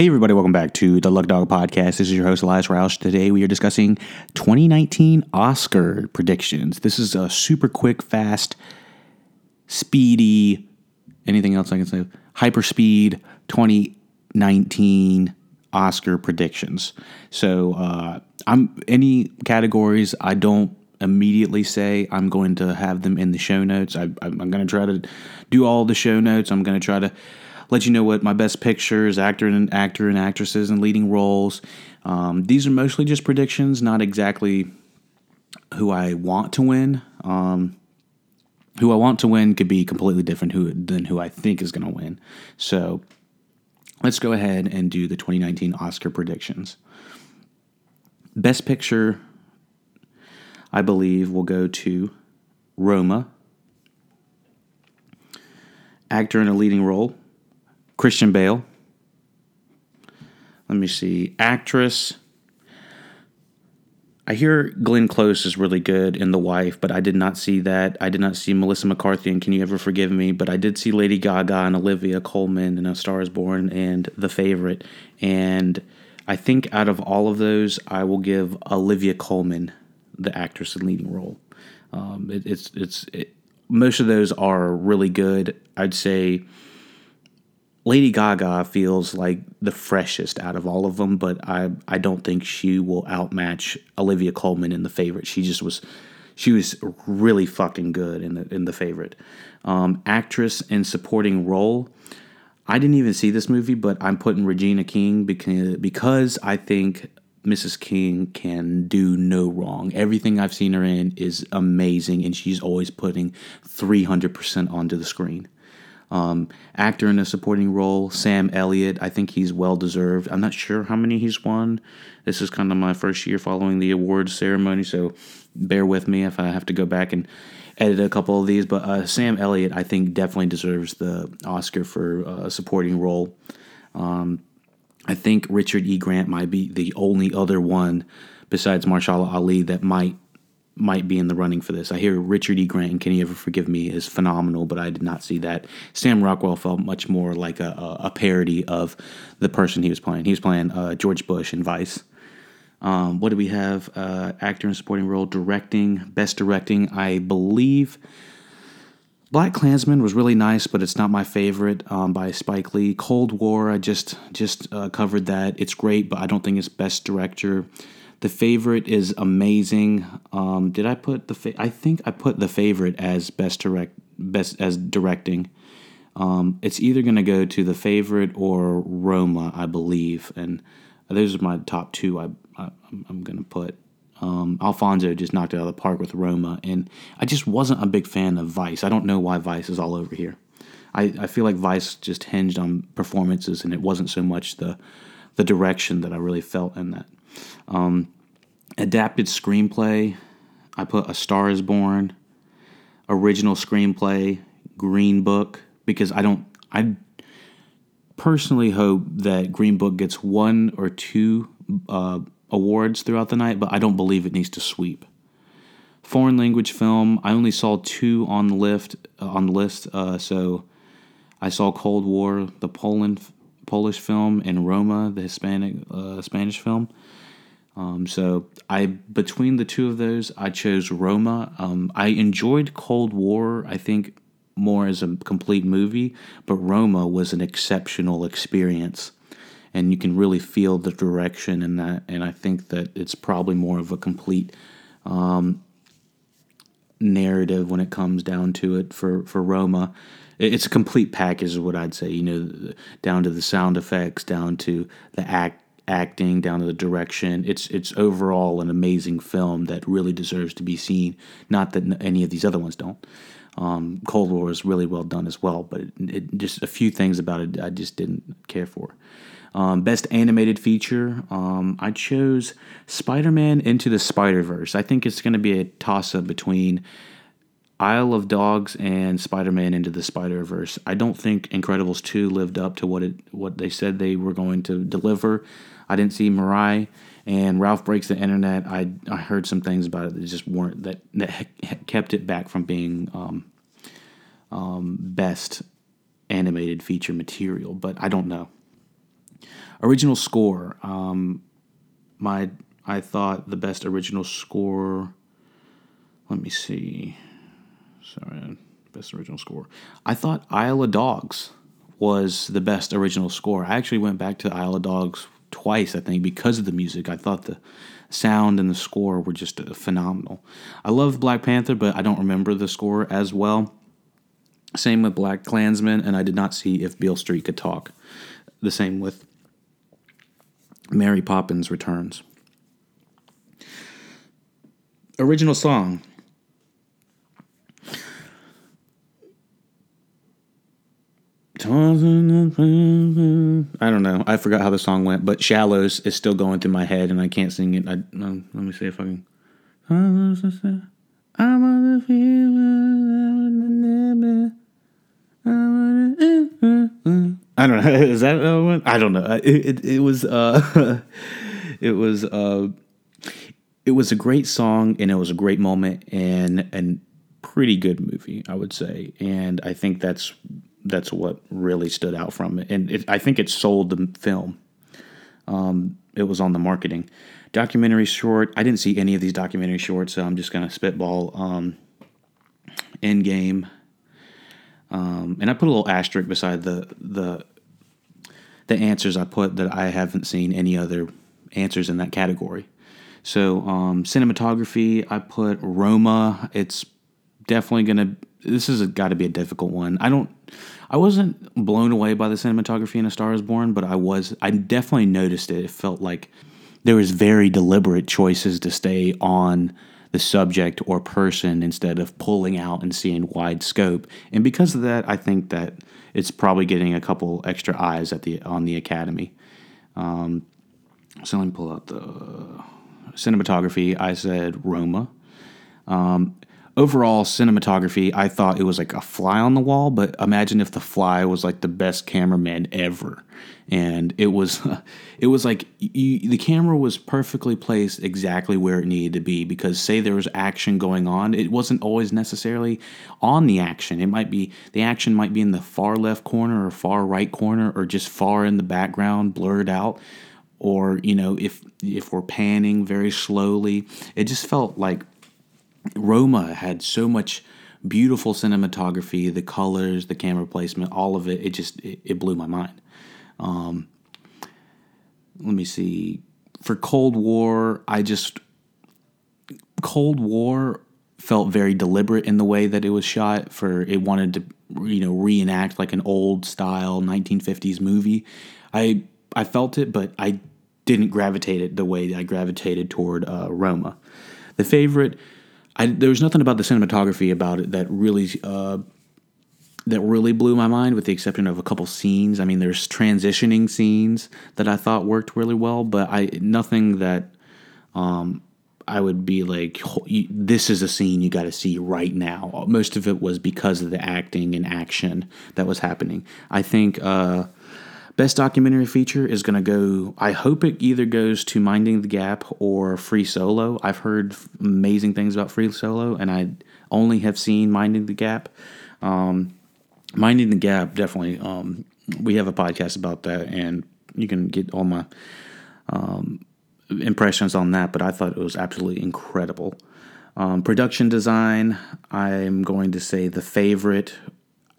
Hey, everybody, welcome back to the Lucky Dog Podcast. This is your host, Elias Roush. Today we are discussing 2019 Oscar predictions. This is a super quick, fast, speedy, anything else I can say? hyperspeed 2019 Oscar predictions. So, uh, I'm any categories I don't immediately say I'm going to have them in the show notes. I, am going to try to do all the show notes. I'm going to try to let you know what my best pictures, actor and actor and actresses and leading roles. Um, these are mostly just predictions, not exactly who I want to win. Um, who I want to win could be completely different who, than who I think is going to win. So let's go ahead and do the 2019 Oscar predictions. Best Picture, I believe, will go to Roma. Actor in a leading role, Christian Bale. Let me see. Actress. I hear Glenn Close is really good in The Wife, but I did not see that. I did not see Melissa McCarthy and Can You Ever Forgive Me, but I did see Lady Gaga and Olivia Colman in A Star is Born and The Favorite. And I think out of all of those, I will give Olivia Colman the actress in leading role. Um, it, it's it's it, most of those are really good. I'd say Lady Gaga feels like the freshest out of all of them, but I I don't think she will outmatch Olivia Colman in the favorite. She just was she was really fucking good in the in the favorite. Um, actress and supporting role. I didn't even see this movie, but I'm putting Regina King because because I think Mrs. King can do no wrong. Everything I've seen her in is amazing, and she's always putting 300% onto the screen. Um, actor in a supporting role, Sam Elliott. I think he's well deserved. I'm not sure how many he's won. This is kind of my first year following the awards ceremony, so bear with me if I have to go back and edit a couple of these. But uh, Sam Elliott, I think, definitely deserves the Oscar for uh, a supporting role. Um, I think Richard E. Grant might be the only other one besides Mahershala Ali that might might be in the running for this. I hear Richard E. Grant and Can You Ever Forgive Me is phenomenal, but I did not see that. Sam Rockwell felt much more like a, a parody of the person he was playing. He was playing uh, George Bush in Vice. Um, what do we have? Uh, actor in supporting role, directing, best directing. I believe Black Klansman was really nice, but it's not my favorite um, by Spike Lee. Cold War, I just just uh, covered that. It's great, but I don't think it's best director. The favorite is amazing. Um, did I put the? Fa- I think I put the favorite as best direct, best as directing. Um, it's either going to go to the favorite or Roma, I believe, and those are my top two. I, I am going to put. Um, Alfonso just knocked it out of the park with Roma, and I just wasn't a big fan of Vice. I don't know why Vice is all over here. I, I feel like Vice just hinged on performances, and it wasn't so much the the direction that I really felt in that. Um, adapted screenplay, I put A Star is Born. Original screenplay, Green Book, because I don't, I personally hope that Green Book gets one or two uh, awards throughout the night, but I don't believe it needs to sweep. Foreign language film, I only saw two on the list. Uh, on the list, uh, so I saw Cold War, the Poland Polish film, and Roma, the Hispanic uh, Spanish film. Um, so I between the two of those, I chose Roma. Um, I enjoyed Cold War. I think more as a complete movie, but Roma was an exceptional experience, and you can really feel the direction in that. And I think that it's probably more of a complete um, narrative when it comes down to it for for Roma. It's a complete package, is what I'd say. You know, down to the sound effects, down to the act acting down to the direction. It's it's overall an amazing film that really deserves to be seen. Not that any of these other ones don't. Um, Cold War is really well done as well, but it, it, just a few things about it I just didn't care for. Um, best animated feature, um, I chose Spider Man Into the Spider Verse. I think it's going to be a toss up between Isle of Dogs and Spider Man Into the Spider Verse. I don't think Incredibles 2 lived up to what it what they said they were going to deliver. I didn't see Mirai and Ralph Breaks the Internet. I, I heard some things about it that just weren't that that kept it back from being um, um, best animated feature material, but I don't know. original score. Um, my I thought the best original score. Let me see. Sorry, best original score. I thought Isle of Dogs was the best original score. I actually went back to Isle of Dogs twice, I think, because of the music. I thought the sound and the score were just uh, phenomenal. I love Black Panther, but I don't remember the score as well. Same with Black Klansman, and I did not see if Beale Street could talk. The same with Mary Poppins Returns. Original song. I don't know. I forgot how the song went, but "Shallows" is still going through my head, and I can't sing it. I, no, let me see if I can. I don't know. Is that one? I don't know. It, it, it was uh, it was uh, it was a great song, and it was a great moment, and and pretty good movie, I would say. And I think that's that's what really stood out from it. And it, I think it sold the film. Um, it was on the marketing. Documentary short. I didn't see any of these documentary shorts, so I'm just gonna spitball. Um, Endgame. Um, and I put a little asterisk beside the the the answers I put that I haven't seen any other answers in that category. So um, cinematography, I put Roma. It's definitely gonna. This has got to be a difficult one. I don't. I wasn't blown away by the cinematography in A Star Is Born, but I was. I definitely noticed it. It felt like there was very deliberate choices to stay on the subject or person instead of pulling out and seeing wide scope. And because of that, I think that it's probably getting a couple extra eyes at the on the Academy. Um, so let me pull out the cinematography. I said Roma. Um, overall cinematography, I thought it was like a fly on the wall, but imagine if the fly was like the best cameraman ever. And it was, it was like you, the camera was perfectly placed exactly where it needed to be. Because say there was action going on, it wasn't always necessarily on the action. It might be the action might be in the far left corner or far right corner or just far in the background, blurred out. Or you know, if if we're panning very slowly, it just felt like Roma had so much beautiful cinematography, the colors, the camera placement, all of it. It just it, it blew my mind. Um, let me see. For Cold War, I just Cold War felt very deliberate in the way that it was shot. For it wanted to you know reenact like an old style 1950s movie. I I felt it, but I didn't gravitate it the way I gravitated toward uh, Roma. The favorite I, there was nothing about the cinematography about it that really uh, that really blew my mind, with the exception of a couple scenes. I mean, there's transitioning scenes that I thought worked really well, but I nothing that um, I would be like, this is a scene you got to see right now. Most of it was because of the acting and action that was happening. I think. Uh, Best documentary feature is going to go, I hope it either goes to Minding the Gap or Free Solo. I've heard amazing things about Free Solo, and I only have seen Minding the Gap. Um, Minding the Gap, definitely. Um, we have a podcast about that, and you can get all my um, impressions on that, but I thought it was absolutely incredible. Um, production design, I'm going to say the favorite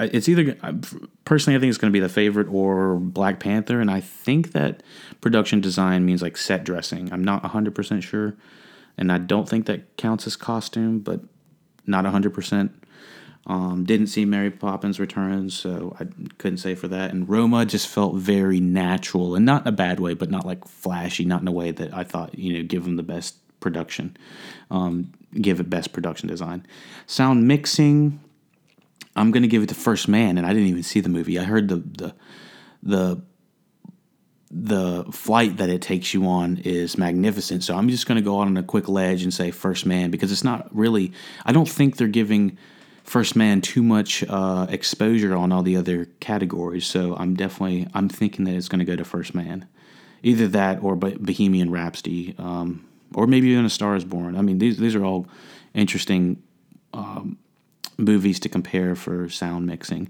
it's either personally I think it's going to be the favorite or Black Panther, and I think that production design means like set dressing. I'm not 100 percent sure, and I don't think that counts as costume, but not 100 percent. Um, didn't see Mary Poppins Returns, so I couldn't say for that. And Roma just felt very natural, and not in a bad way, but not like flashy, not in a way that I thought you know give them the best production, um, give it best production design. Sound mixing, I'm going to give it to First Man, and I didn't even see the movie. I heard the the the the flight that it takes you on is magnificent. So I'm just going to go out on a quick ledge and say First Man because it's not really. I don't think they're giving First Man too much uh, exposure on all the other categories. So I'm definitely I'm thinking that it's going to go to First Man, either that or Bohemian Rhapsody, um, or maybe even A Star Is Born. I mean these these are all interesting. Um, movies to compare for sound mixing.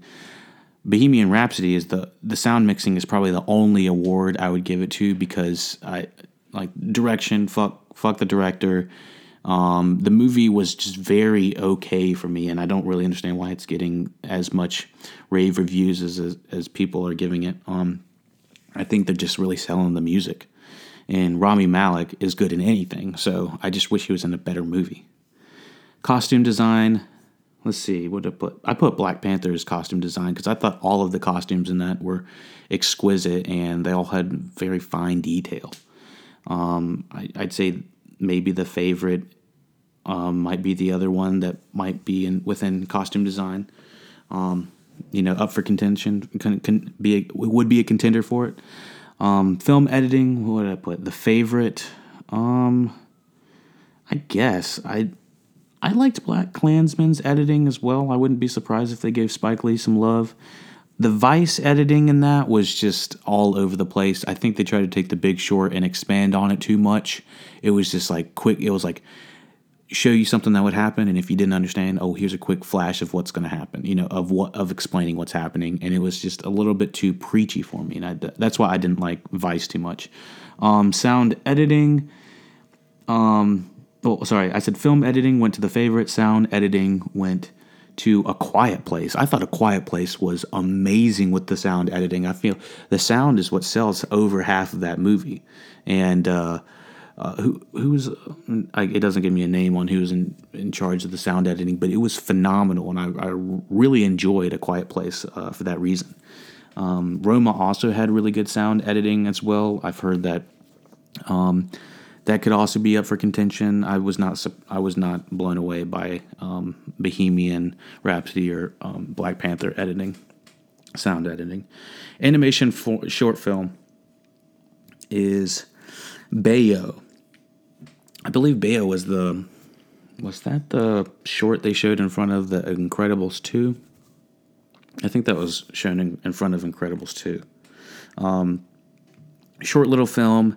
Bohemian Rhapsody is the the sound mixing is probably the only award I would give it to because I like direction. Fuck, fuck the director. Um, the movie was just very okay for me, and I don't really understand why it's getting as much rave reviews as as, as people are giving it. Um, I think they're just really selling the music, and Rami Malek is good in anything. So I just wish he was in a better movie. Costume design. Let's see what did I put. I put Black Panther's costume design because I thought all of the costumes in that were exquisite and they all had very fine detail. Um, I, would say maybe the favorite um, might be the other one that might be in within costume design. Um, you know, up for contention, can, can be a, would be a contender for it. Um, film editing, what did I put? The favorite, um, I guess I I liked Black Klansman's editing as well. I wouldn't be surprised if they gave Spike Lee some love the Vice editing in that was just all over the place. I think they tried to take the Big Short and expand on it too much. It was just like quick. It was like show you something that would happen, and if you didn't understand, oh, here's a quick flash of what's going to happen. You know, of what of explaining what's happening, and it was just a little bit too preachy for me, and I, that's why I didn't like Vice too much. Um, sound editing. Um, oh, sorry, I said film editing went to the favorite. Sound editing went to A Quiet Place. I thought A Quiet Place was amazing with the sound editing. I feel the sound is what sells over half of that movie. And uh, uh, who who's it doesn't give me a name on who's in, in charge of the sound editing, but it was phenomenal, and I, I really enjoyed A Quiet Place uh, for that reason. Um, Roma also had really good sound editing as well. I've heard that. Um, that could also be up for contention. I was not I was not blown away by um, Bohemian Rhapsody or um, Black Panther editing, sound editing. Animation for, short film is Bao. I believe Bao was the was that the short they showed in front of the Incredibles two. I think that was shown in, in front of Incredibles two. Um, short little film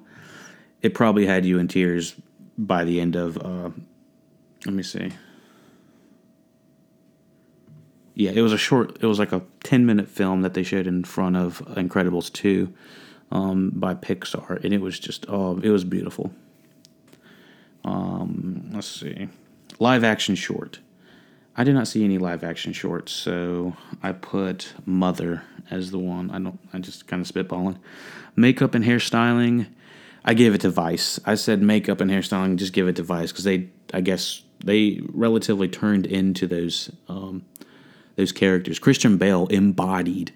it probably had you in tears by the end of. Uh, let me see. Yeah, it was a short. It was like a ten minute film that they showed in front of Incredibles two, um, by Pixar, and it was just oh, it was beautiful. Um, let's see, live action short. I did not see any live action shorts, so I put Mother as the one. I don't. I just kind of spitballing. Makeup and hairstyling. I gave it to Vice. I said makeup and hairstyling, just give it to Vice because they, I guess, they relatively turned into those um, those characters. Christian Bale embodied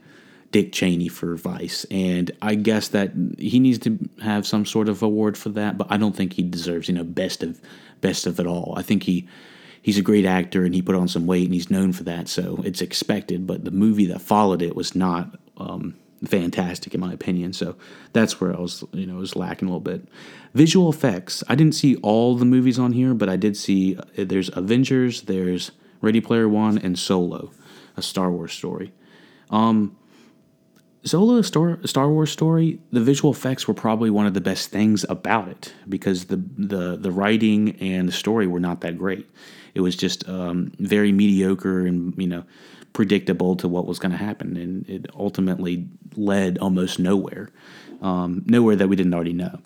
Dick Cheney for Vice, and I guess that he needs to have some sort of award for that. But I don't think he deserves, you know, best of best of it all. I think he he's a great actor and he put on some weight and he's known for that, so it's expected. But the movie that followed it was not. Um, fantastic in my opinion. So that's where I was, you know, was lacking a little bit. Visual effects. I didn't see all the movies on here, but I did see uh, there's Avengers, there's Ready Player One, and Solo, a Star Wars story. Um, Solo, Star, Star Wars story. The visual effects were probably one of the best things about it because the the the writing and the story were not that great. It was just um, very mediocre and you know predictable to what was going to happen, and it ultimately led almost nowhere, um, nowhere that we didn't already know.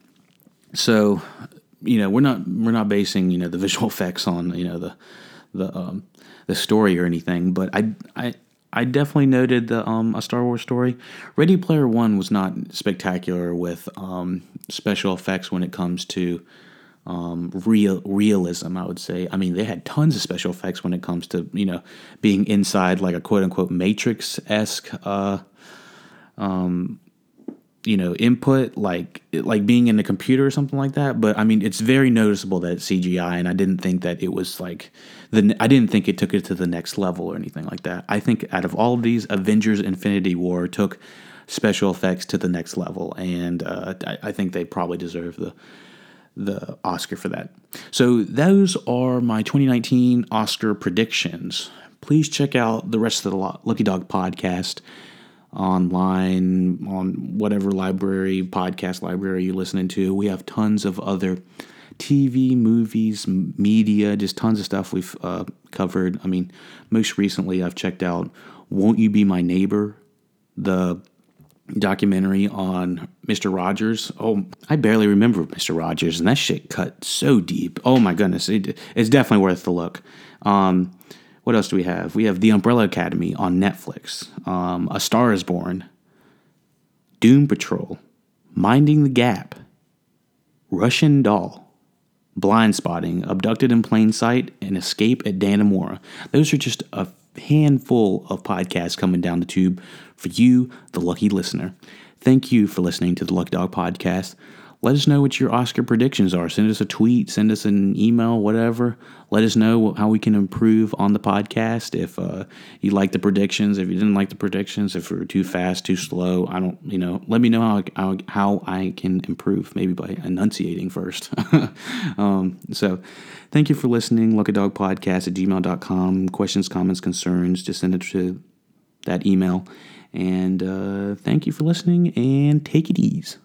So, you know, we're not we're not basing you know the visual effects on you know the the um, the story or anything, but I I. I definitely noted the um, a Star Wars story. Ready Player One was not spectacular with um, special effects when it comes to um, real realism. I would say. I mean, they had tons of special effects when it comes to you know being inside like a quote unquote Matrix esque. Uh, um, you know, input like like being in a computer or something like that. But I mean, it's very noticeable that CGI, and I didn't think that it was like the. I didn't think it took it to the next level or anything like that. I think out of all of these, Avengers: Infinity War took special effects to the next level, and uh, I, I think they probably deserve the the Oscar for that. So those are my 2019 Oscar predictions. Please check out the rest of the Lucky Dog podcast online on whatever library, podcast library you're listening to. We have tons of other TV, movies, media, just tons of stuff we've uh, covered. I mean, most recently I've checked out Won't You Be My Neighbor the documentary on Mr. Rogers. Oh, I barely remember Mr. Rogers, and that shit cut so deep. Oh my goodness, it, it's definitely worth the look. Um, what else do we have? We have The Umbrella Academy on Netflix. Um, A Star Is Born. Doom Patrol. Minding the Gap. Russian Doll. Blind Spotting, Abducted in Plain Sight, and Escape at Dannemora. Those are just a handful of podcasts coming down the tube for you, the lucky listener. Thank you for listening to the Lucky Dog Podcast. Let us know what your Oscar predictions are. Send us a tweet, send us an email, whatever. Let us know how we can improve on the podcast. If uh, you like the predictions, if you didn't like the predictions, if we are too fast, too slow, I don't, you know, let me know how how, how I can improve. Maybe by enunciating first. um, so, thank you for listening. Lucky Dog Podcast at gmail.com. Questions, comments, concerns, just send it to that email. And uh, thank you for listening and take it easy.